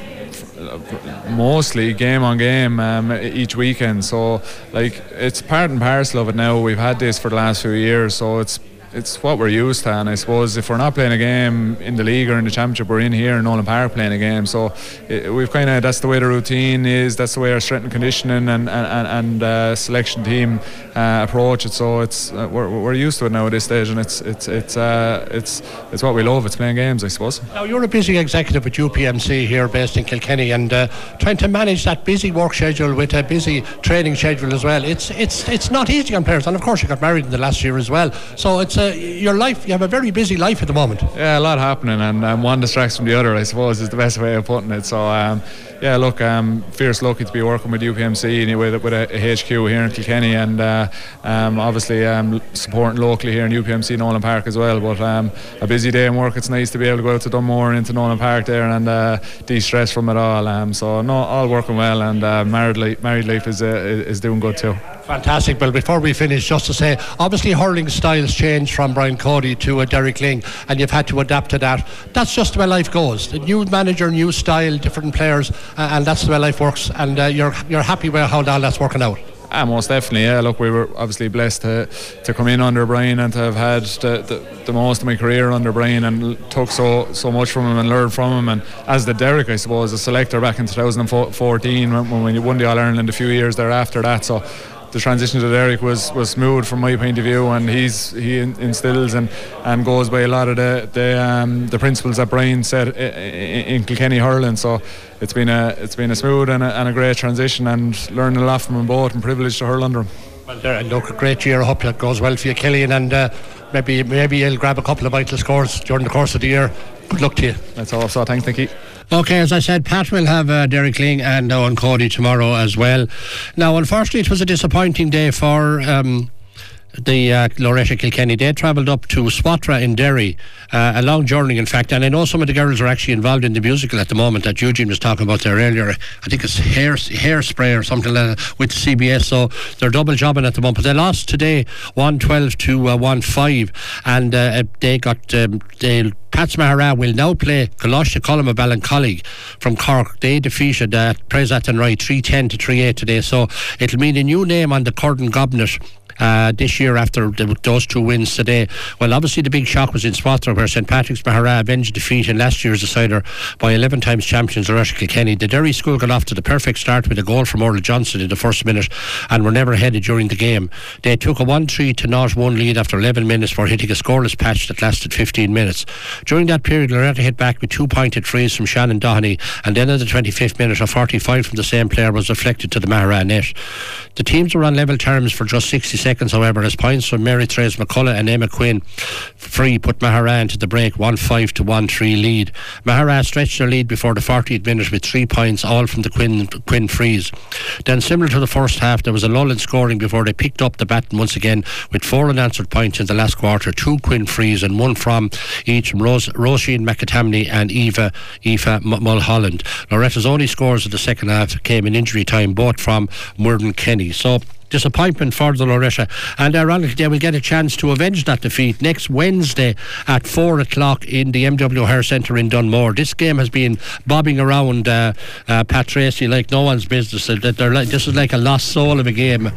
J: mostly game on game um, each weekend. So like it's part and parcel of it now. We've had this for the last few years, so it's it's what we're used to. And I suppose if we're not playing a game in the league or in the championship, we're in here in Nolan Park playing a game. So it, we've kind of that's the way the routine is. That's the way our strength and conditioning and and, and uh, selection team uh, approach it. So it's uh, we're, we're used to it now at this stage, and it's it's it's uh, it's it's what we love. It's playing games, I suppose.
C: Now you're a busy executive at UPMC here, based in Kilkenny, and uh, trying to manage that busy work schedule with a busy training schedule as well. It's it's it's not easy on players, and of course you got married in the last year as well. So it's a your life. You have a very busy life at the moment.
J: Yeah, a lot happening, and um, one distracts from the other. I suppose is the best way of putting it. So. Um, yeah, look, um, fierce lucky to be working with UPMC anyway, with a, a HQ here in Kilkenny, and uh, um, obviously um, supporting locally here in UPMC Nolan Park as well. But um, a busy day in work. It's nice to be able to go out to Dunmore and into Nolan Park there and uh, de-stress from it all. Um, so no, all working well, and uh, married life, married life is uh, is doing good too.
C: Fantastic. Well, before we finish, just to say, obviously hurling styles change from Brian Cody to a Derek Lyng, and you've had to adapt to that. That's just way life goes. The new manager, new style, different players, uh, and that's the way life works. And uh, you're you're happy with how all that's working out.
J: Ah, most definitely, yeah. Look, we were obviously blessed to, to come in under Brian and to have had the, the, the, most of my career under Brian and took so so much from him and learned from him. And as the Derek, I suppose, a selector back in 2014 when, when we won the All Ireland a few years thereafter After that. So the transition to Derek was was smooth from my point of view, and he's he instills and, and goes by a lot of the the, um, the principles that Brian said in Kilkenny hurling. So it's been a it's been a smooth and a, and a great transition, and learning a lot from them both, and privileged to hurl under him.
C: Well, there, look, a great year. I hope that goes well for you, Killian, and uh, maybe maybe you'll grab a couple of vital scores during the course of the year. Good luck to you.
J: That's all. So thanks, Nicky.
C: Okay, as I said, Pat will have uh, Derek Lyng and Eoin Cody tomorrow as well. Now, unfortunately, it was a disappointing day for. Um, the uh, Loreto Kilkenny. They travelled up to Swatragh in Derry, uh, a long journey, in fact. And I know some of the girls are actually involved in the musical at the moment that Eugene was talking about there earlier. I think it's hair hairspray or something like that with CBS. So they're double jobbing at the moment. But they lost today 112 to uh, 1 5. And uh, they got. Um, they Pats Maghera will now play Coláiste Choilm of Ballincollig from Cork. They defeated uh, Presat and Rye 310 to 3 8 today. So it'll mean a new name on the Curtin Gobnet uh, this year after the, those two wins today. Well, obviously the big shock was in Swatragh where St Patrick's Maghera avenged defeat in last year's decider by 11 times champions Rush Kilkenny. The Derry school got off to the perfect start with a goal from Orla Johnson in the first minute and were never headed during the game. They took a 1-3 to not 1 lead after 11 minutes for hitting a scoreless patch that lasted 15 minutes. During that period, Loretta hit back with two pointed frees from Shannon Dohenny and then at the 25th minute a 45 from the same player was deflected to the Maghera net. The teams were on level terms for just 60 seconds, however, as points from Mary Therese McCullough and Emma Quinn free put Maharan to the break 1 5 to 1 3 lead. Maharan stretched their lead before the 40th minute with three points, all from the Quinn, Quinn frees. Then, similar to the first half, there was a lull in scoring before they picked up the baton once again with four unanswered points in the last quarter, two Quinn frees and one from each from Rose, Roisin McAtamney and Eva Eva Mulholland. Loreto's only scores of the second half came in injury time, both from Murden Kenny. So disappointment for the Loreto. And ironically, they will get a chance to avenge that defeat next Wednesday at 4 o'clock in the MW O'Hare Centre in Dunmore. This game has been bobbing around uh, uh, Pat Tracy like no one's business. That they're like, this is like a lost soul of a game.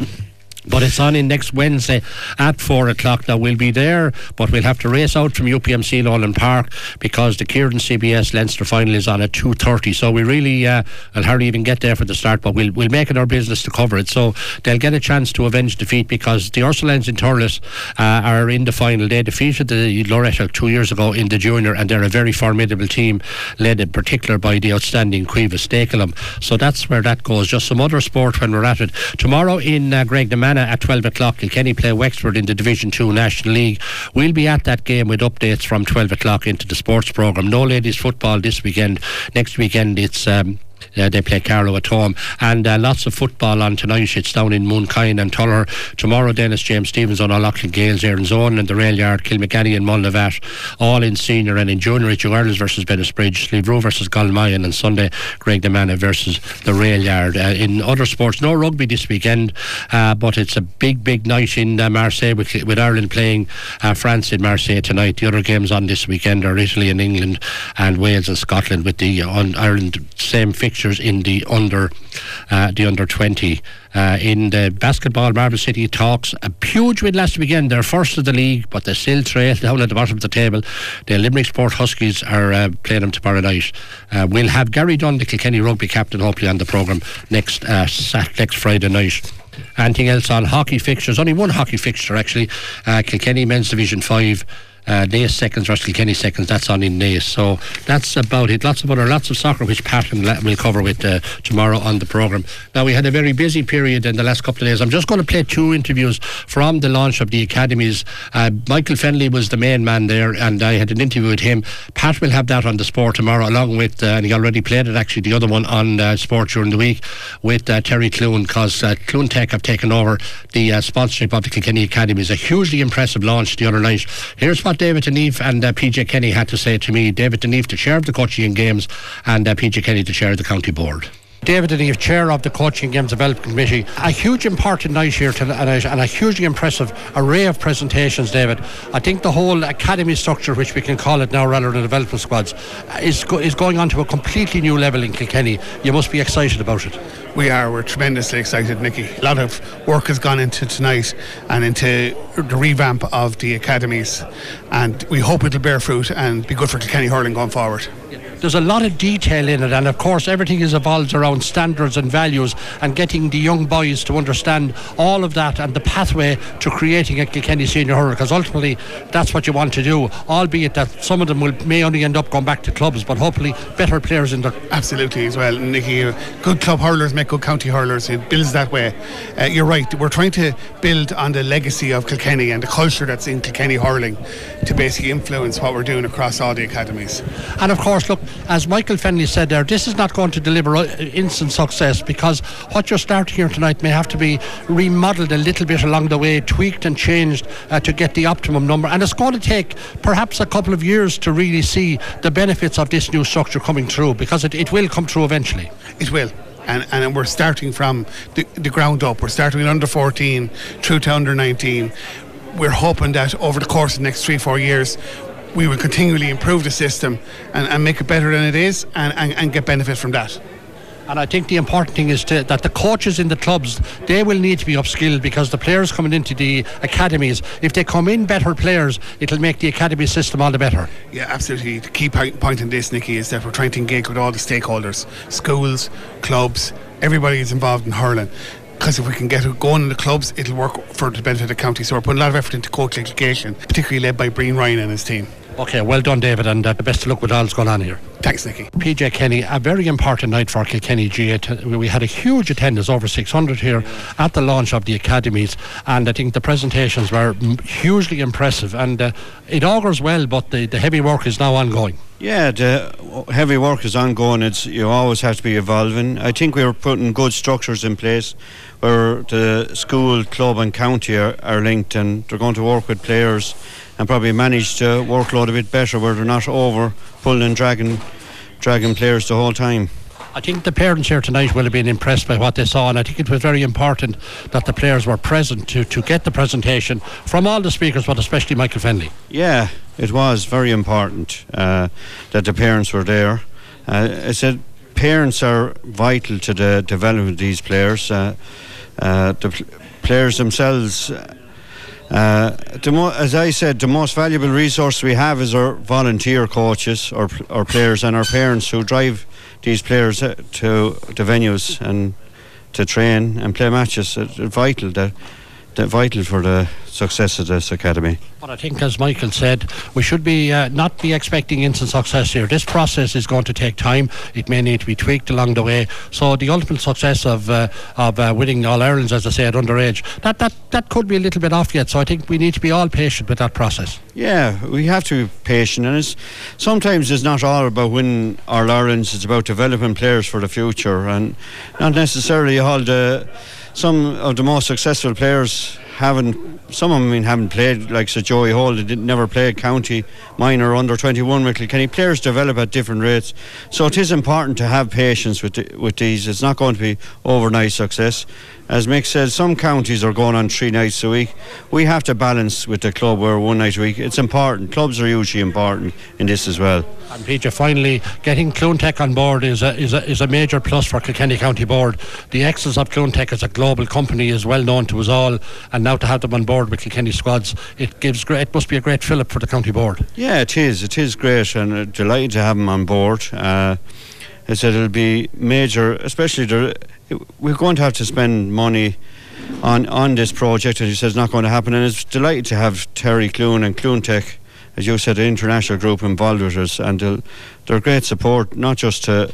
C: But it's on in next Wednesday at four o'clock. Now we'll be there, but we'll have to race out from UPMC Nolan Park because the Kieran CBS Leinster final is on at two thirty. So we really, uh, I'll hardly even get there for the start, but we'll we'll make it our business to cover it. So they'll get a chance to avenge defeat because the Ursulines in Thurles uh, are in the final. They defeated the Loreto two years ago in the junior, and they're a very formidable team, led in particular by the outstanding Caoimhe Stakelum. So that's where that goes. Just some other sport when we're at it tomorrow in uh, Greg at 12 o'clock. Kilkenny play Wexford in the Division 2 National League. We'll be at that game with updates from 12 o'clock into the sports programme. No ladies football this weekend. Next weekend it's um, uh, they play Carlow at home. And uh, lots of football on tonight. It's down in Mooncoin and Tuller. Tomorrow, Dennis James Stephens on O'Loughlin Gaels, Erin's Own and the Rail Yard, Kilmacaddy and Mullavat, all in senior and in junior. It's Ireland versus Bennettsbridge, Slieveroe versus Galmayan, and Sunday, Graiguenamanagh versus the Rail Yard. Uh, in other sports, no rugby this weekend, uh, but it's a big, big night in uh, Marseille with, with Ireland playing uh, France in Marseille tonight. The other games on this weekend are Italy and England and Wales and Scotland with the on Ireland same fixture fixtures in the under uh, the under 20. Uh, in the basketball, Marble City Hawks a huge win last weekend. They're first of the league, but they still trail down at the bottom of the table. The Limerick Sport Huskies are uh, playing them tomorrow night. Uh, we'll have Gary Dunn, the Kilkenny rugby captain, hopefully on the programme next uh, next Friday night. Anything else on hockey fixtures? Only one hockey fixture actually. Uh, Kilkenny Men's Division 5 uh, seconds versus Kilkenny seconds. That's on in Naas. So that's about it. Lots of other, lots of soccer which Pat and we'll cover with uh, tomorrow on the programme. Now we had a very busy period in the last couple of days. I'm just going to play two interviews from the launch of the academies. Uh, Michael Fennelly was the main man there, and I had an interview with him. Pat will have that on the sport tomorrow, along with, uh, and he already played it actually, the other one on uh, sport during the week with uh, Terry Clune, because uh, CluneTech have taken over the sponsorship of the Kilkenny Academies. A hugely impressive launch the other night. Here's what David Deneve and uh, PJ Kenny had to say to me. David Deneve, the chair of the coaching games, and uh, PJ Kenny, the chair of the county board. David Deneve, Chair of the Coaching Games Development Committee. A huge important night here tonight and a hugely impressive array of presentations, David. I think the whole academy structure, which we can call it now rather than development squads, is, go- is going on to a completely new level in Kilkenny. You must be excited about it.
K: We are. We're tremendously excited, Nicky. A lot of work has gone into tonight and into the revamp of the academies, and we hope it'll bear fruit and be good for Kilkenny hurling going forward
C: there's a lot of detail in it, and of course, everything is evolved around standards and values and getting the young boys to understand all of that and the pathway to creating a Kilkenny senior hurler because ultimately that's what you want to do, albeit that some of them will may only end up going back to clubs, but hopefully better players in there.
K: Absolutely, as well. Nicky, good club hurlers make good county hurlers. It builds that way. Uh, you're right, we're trying to build on the legacy of Kilkenny and the culture that's in Kilkenny hurling to basically influence what we're doing across all the academies.
C: And of course, look, as Michael Fennelly said there, this is not going to deliver uh, instant success because what you're starting here tonight may have to be remodelled a little bit along the way, tweaked and changed uh, to get the optimum number. And it's going to take perhaps a couple of years to really see the benefits of this new structure coming through because it, it will come through eventually.
K: It will. And, and, we're starting from the, the, ground up. We're starting under 14 through to under 19. We're hoping that over the course of the next three, four years, we will continually improve the system and, and make it better than it is and, and, and get benefit from that.
C: And I think the important thing is to, that the coaches in the clubs they will need to be upskilled because the players coming into the academies, if they come in better players, it'll make the academy system all the better.
K: Yeah, absolutely. The key point in this, Nicky, is that we're trying to engage with all the stakeholders, schools, clubs, everybody is involved in hurling because if we can get it going in the clubs, it'll work for the benefit of the county. So we're putting a lot of effort into coach education, particularly led by Brian Ryan and his team.
C: Okay, well done, David, and uh, the best of luck with all that's going on here.
K: Thanks, Nicky.
C: PJ Kenny, a very important night for Kilkenny G. We had a huge attendance, over 600 here at the launch of the academies, and I think the presentations were hugely impressive. And uh, it augurs well, but the, the heavy work is now ongoing.
L: Yeah, the heavy work is ongoing. It's you always have to be evolving. I think we are putting good structures in place where the school, club, and county are, are linked, and they're going to work with players and probably manage to workload a bit better where they're not over pulling and dragging, dragging players the whole time.
C: I think the parents here tonight will have been impressed by what they saw, and I think it was very important that the players were present to, to get the presentation from all the speakers, but especially Michael Fennelly.
L: Yeah, it was very important uh, that the parents were there. Uh, I said parents are vital to the development of these players. Uh, uh the pl- players themselves uh, mo- as I said, the most valuable resource we have is our volunteer coaches, our, our players, and our parents who drive these players uh, to the venues and to train and play matches. It's vital that vital for the success of this academy.
C: But I think, as Michael said, we should be uh, not be expecting instant success here. This process is going to take time. It may need to be tweaked along the way. So the ultimate success of uh, of uh, winning All Irelands, as I said, underage, that, that that could be a little bit off yet. So I think we need to be all patient with that process.
L: Yeah, we have to be patient, and it's sometimes it's not all about winning All Irelands. It's about developing players for the future, and not necessarily all the some of the most successful players haven't some of them I mean, haven't played like Sir Joey Hall they did, never played county minor under 21 with Kilkenny players develop at different rates so it is important to have patience with the, with these it's not going to be overnight success as Mick said, some counties are going on three nights a week. We have to balance with the club where one night a week. It's important. Clubs are usually important in this as well.
C: And Peter, finally, getting CluneTech on board is a, is a, is a major plus for Kilkenny County Board. The excellence of CluneTech as a global company is well known to us all, and now to have them on board with Kilkenny squads, it gives great, it must be a great fillip for the county board.
L: Yeah, it is. It is great, and uh, delighted to have them on board. Uh, I said it'll be major, especially the, we're going to have to spend money on on this project, and he says it's not going to happen. And it's delighted to have Terry Clune and CluneTech, as you said, an international group involved with us, and they're, great support, not just to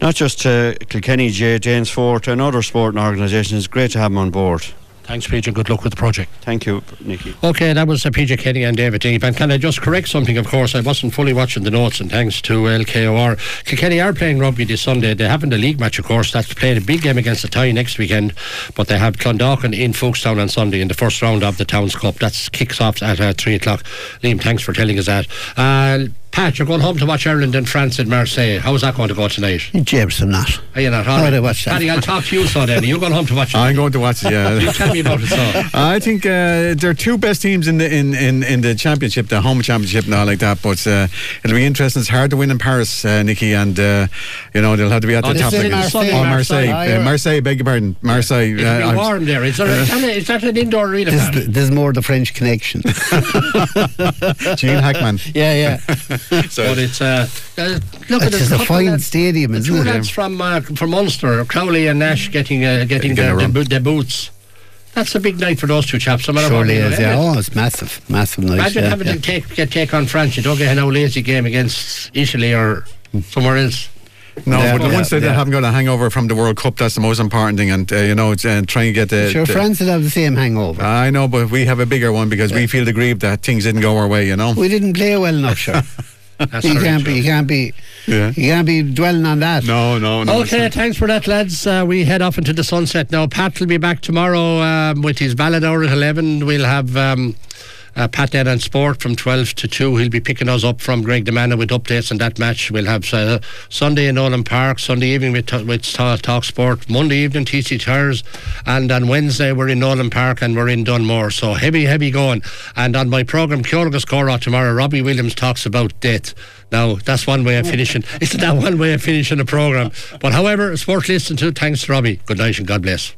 L: not just to Kilkenny, J, Danesfort, and other sporting organisations. It's great to have them on board.
C: Thanks, PJ. Good luck with the project.
L: Thank you, Nikki.
C: Okay, that was uh, PJ Kenny and David Deep. And can I just correct something? Of course, I wasn't fully watching the notes, and thanks to LKOR. Kilkenny are playing rugby this Sunday. They haven't a league match, of course. That's playing a big game against the Tie next weekend. But they have Clondalkin in Foulkstown on Sunday in the first round of the Towns Cup. That kicks off at uh, 3 o'clock. Liam, thanks for telling us that. Uh, Pat, you're going home to watch Ireland and France in Marseille. How's that going to go tonight?
G: James, I'm not.
C: Are you not?
G: All right. I watch that.
C: Paddy, I'll talk to you so then. You're going home to watch it.
H: I'm going to watch it, yeah.
C: you tell me about it, so.
H: I think uh, there are two best teams in the in, in, in the championship, the home championship and all like that, but uh, it'll be interesting. It's hard to win in Paris, uh, Nicky, and, uh, you know, they'll have to be at
G: oh,
H: the top.
G: Marseille.
H: Oh, Marseille.
G: Marseille.
H: Uh, Marseille, beg your pardon. Marseille.
C: It'll be uh, warm there. Is, there a, is that an indoor arena?
G: There's, there's more the French connection.
H: Gene Hackman.
G: Yeah, yeah.
C: so, but it's uh, uh, look
G: it's
C: at
G: a fine stadium, isn't
C: two
G: it?
C: lads from uh, from Munster, Crowley and Nash, getting uh, getting their, their, their, boots. That's a big night for those two chaps. No
G: Surely is, yeah. Oh, it's massive, massive night.
C: Imagine
G: yeah,
C: having
G: yeah.
C: to take get take on France. You don't get a lazy game against Italy or somewhere else.
H: No, yeah, but yeah, once they yeah. haven't got a hangover from the World Cup, that's the most important thing. And uh, you know, uh, trying to get the.
G: Sure,
H: the,
G: France would have the same hangover.
H: I know, but we have a bigger one because we feel aggrieved that things didn't go our way. You know,
G: we didn't play well enough, sure.
C: That's
G: you can't be, you can't be,
H: yeah.
G: you can't be dwelling on that.
H: No, no, no.
C: Okay, thanks for that, lads. Uh, we head off into the sunset now. Pat will be back tomorrow um, with his ballad hour at eleven. We'll have. Um, uh, Pat Dead on Sport from 12 to 2. He'll be picking us up from Graiguenamanagh with updates on that match. We'll have uh, Sunday in Nolan Park, Sunday evening with, with Talk Sport, Monday evening TC Tires, and on Wednesday we're in Nolan Park and we're in Dunmore. So heavy, heavy going. And on my programme, Kyoragus Cora tomorrow, Robbie Williams talks about death. Now, that's one way of finishing. Isn't that one way of finishing a programme? But however, sport listen to. Thanks, Robbie. Good night and God bless.